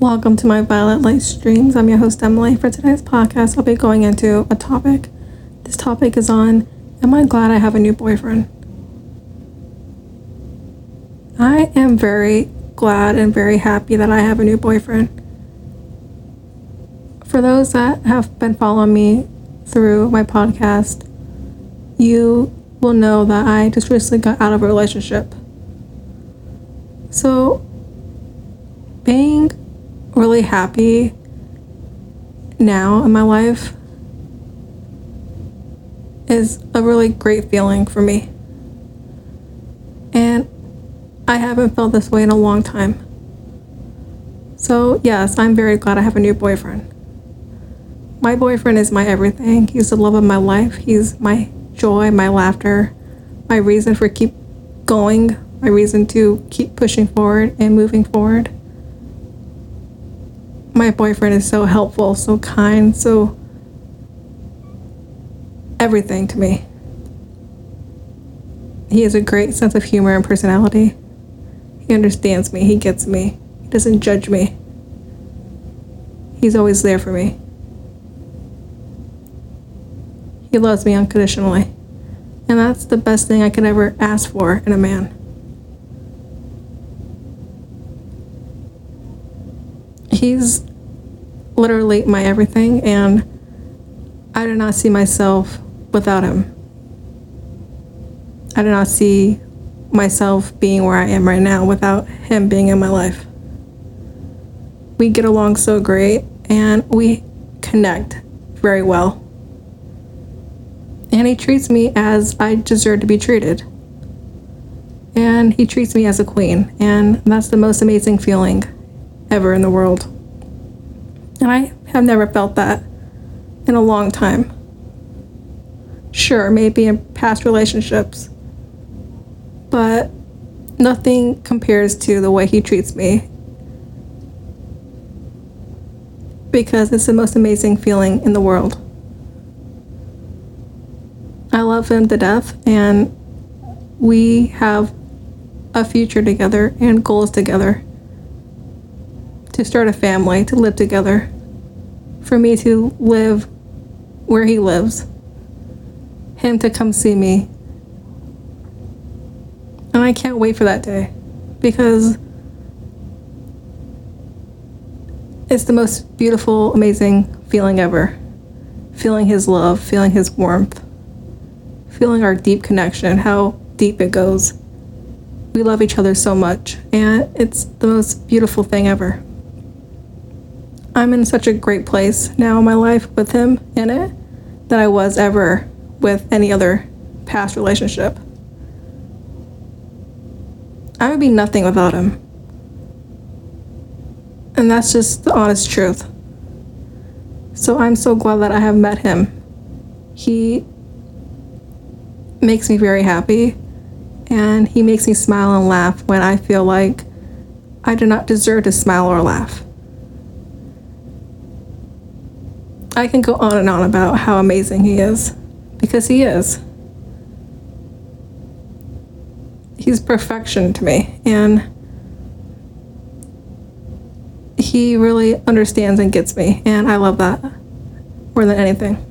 Welcome to my Violet Light Streams. I'm your host, Emily. For today's podcast, I'll be going into a topic. This topic is on Am I glad I have a new boyfriend? I am very glad and very happy that I have a new boyfriend. For those that have been following me through my podcast, you will know that I just recently got out of a relationship. So, being really happy now in my life is a really great feeling for me. And I haven't felt this way in a long time. So, yes, I'm very glad I have a new boyfriend. My boyfriend is my everything. He's the love of my life. He's my joy, my laughter, my reason for keep going, my reason to keep pushing forward and moving forward. My boyfriend is so helpful, so kind, so everything to me. He has a great sense of humor and personality. He understands me, he gets me, he doesn't judge me. He's always there for me. He loves me unconditionally. And that's the best thing I could ever ask for in a man. He's literally my everything, and I do not see myself without him. I do not see myself being where I am right now without him being in my life. We get along so great and we connect very well and he treats me as I deserve to be treated. And he treats me as a queen, and that's the most amazing feeling ever in the world. And I have never felt that in a long time. Sure, maybe in past relationships, but nothing compares to the way he treats me because it's the most amazing feeling in the world. I love him to death, and we have a future together and goals together to start a family, to live together, for me to live where he lives, him to come see me. And I can't wait for that day because it's the most beautiful, amazing feeling ever. Feeling his love, feeling his warmth feeling our deep connection, how deep it goes. We love each other so much, and it's the most beautiful thing ever. I'm in such a great place now in my life with him in it than I was ever with any other past relationship. I would be nothing without him. And that's just the honest truth. So I'm so glad that I have met him. He makes me very happy. And he makes me smile and laugh when I feel like I do not deserve to smile or laugh. I can go on and on about how amazing he is, because he is. He's perfection to me, and he really understands and gets me, and I love that more than anything.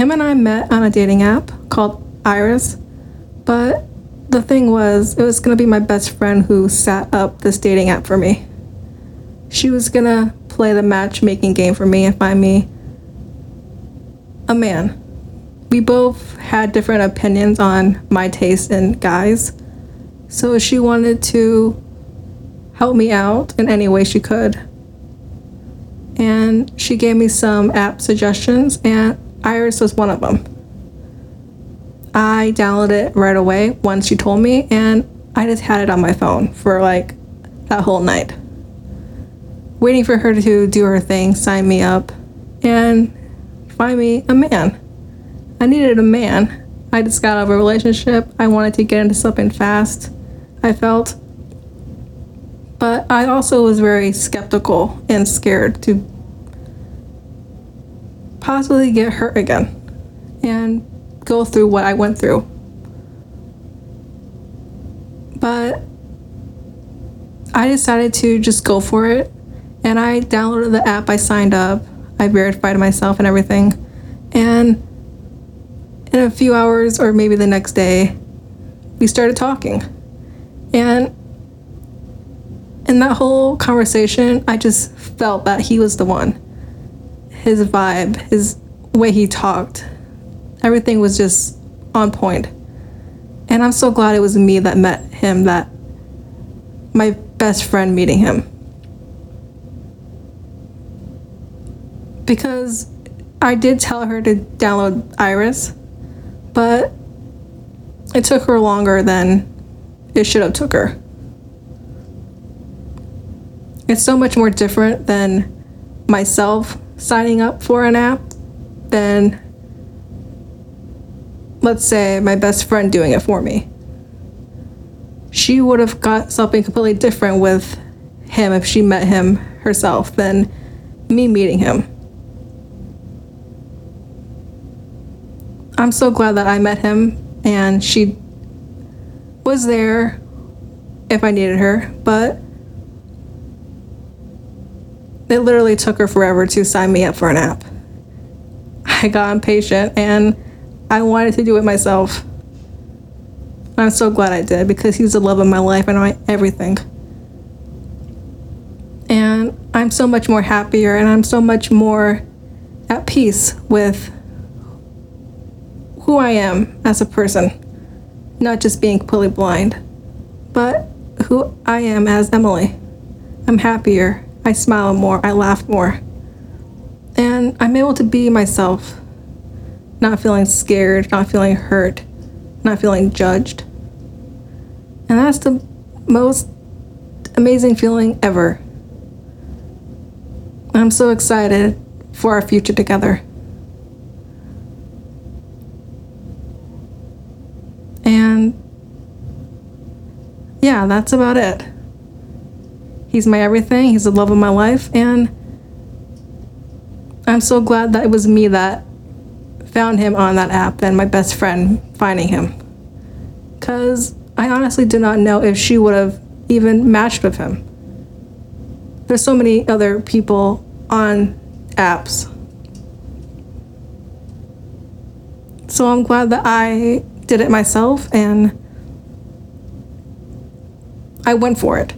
him and I met on a dating app called Iris, but the thing was, it was gonna be my best friend who set up this dating app for me. She was gonna play the matchmaking game for me and find me a man. We both had different opinions on my taste in guys, so she wanted to help me out in any way she could. And she gave me some app suggestions, and Iris was one of them. I downloaded it right away once she told me, and I just had it on my phone for like that whole night. Waiting for her to do her thing, sign me up, and find me a man. I needed a man. I just got out of a relationship. I wanted to get into something fast, I felt. But I also was very skeptical and scared to possibly get hurt again and go through what I went through. But I decided to just go for it. And I downloaded the app, I signed up, I verified myself and everything. And in a few hours, or maybe the next day, we started talking. And in that whole conversation, I just felt that he was the one. His vibe, his way he talked, everything was just on point. And I'm so glad it was me that met him, that my best friend meeting him. Because I did tell her to download Iris, but it took her longer than it should have took her. It's so much more different than myself signing up for an app than let's say my best friend doing it for me. She would have got something completely different with him if she met him herself than me meeting him. I'm so glad that I met him and she was there if I needed her, but it literally took her forever to sign me up for an app. I got impatient and I wanted to do it myself. I'm so glad I did because he's the love of my life and my everything. And I'm so much more happier and I'm so much more at peace with who I am as a person, not just being completely blind, but who I am as Emily. I'm happier. I smile more. I laugh more. And I'm able to be myself not feeling scared, not feeling hurt, not feeling judged. And that's the most amazing feeling ever. I'm so excited for our future together. And yeah, that's about it. He's my everything, he's the love of my life, and I'm so glad that it was me that found him on that app and my best friend finding him. Because I honestly did not know if she would have even matched with him. There's so many other people on apps. So I'm glad that I did it myself and I went for it.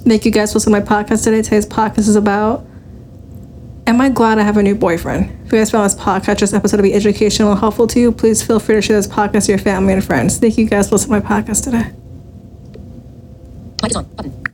Thank you guys for listening to my podcast today. Today's podcast is about Am I glad I have a new boyfriend? If you guys found this podcast, this episode to be educational and helpful to you, please feel free to share this podcast to your family and friends. Thank you guys for listening to my podcast today. Mic is on. Button.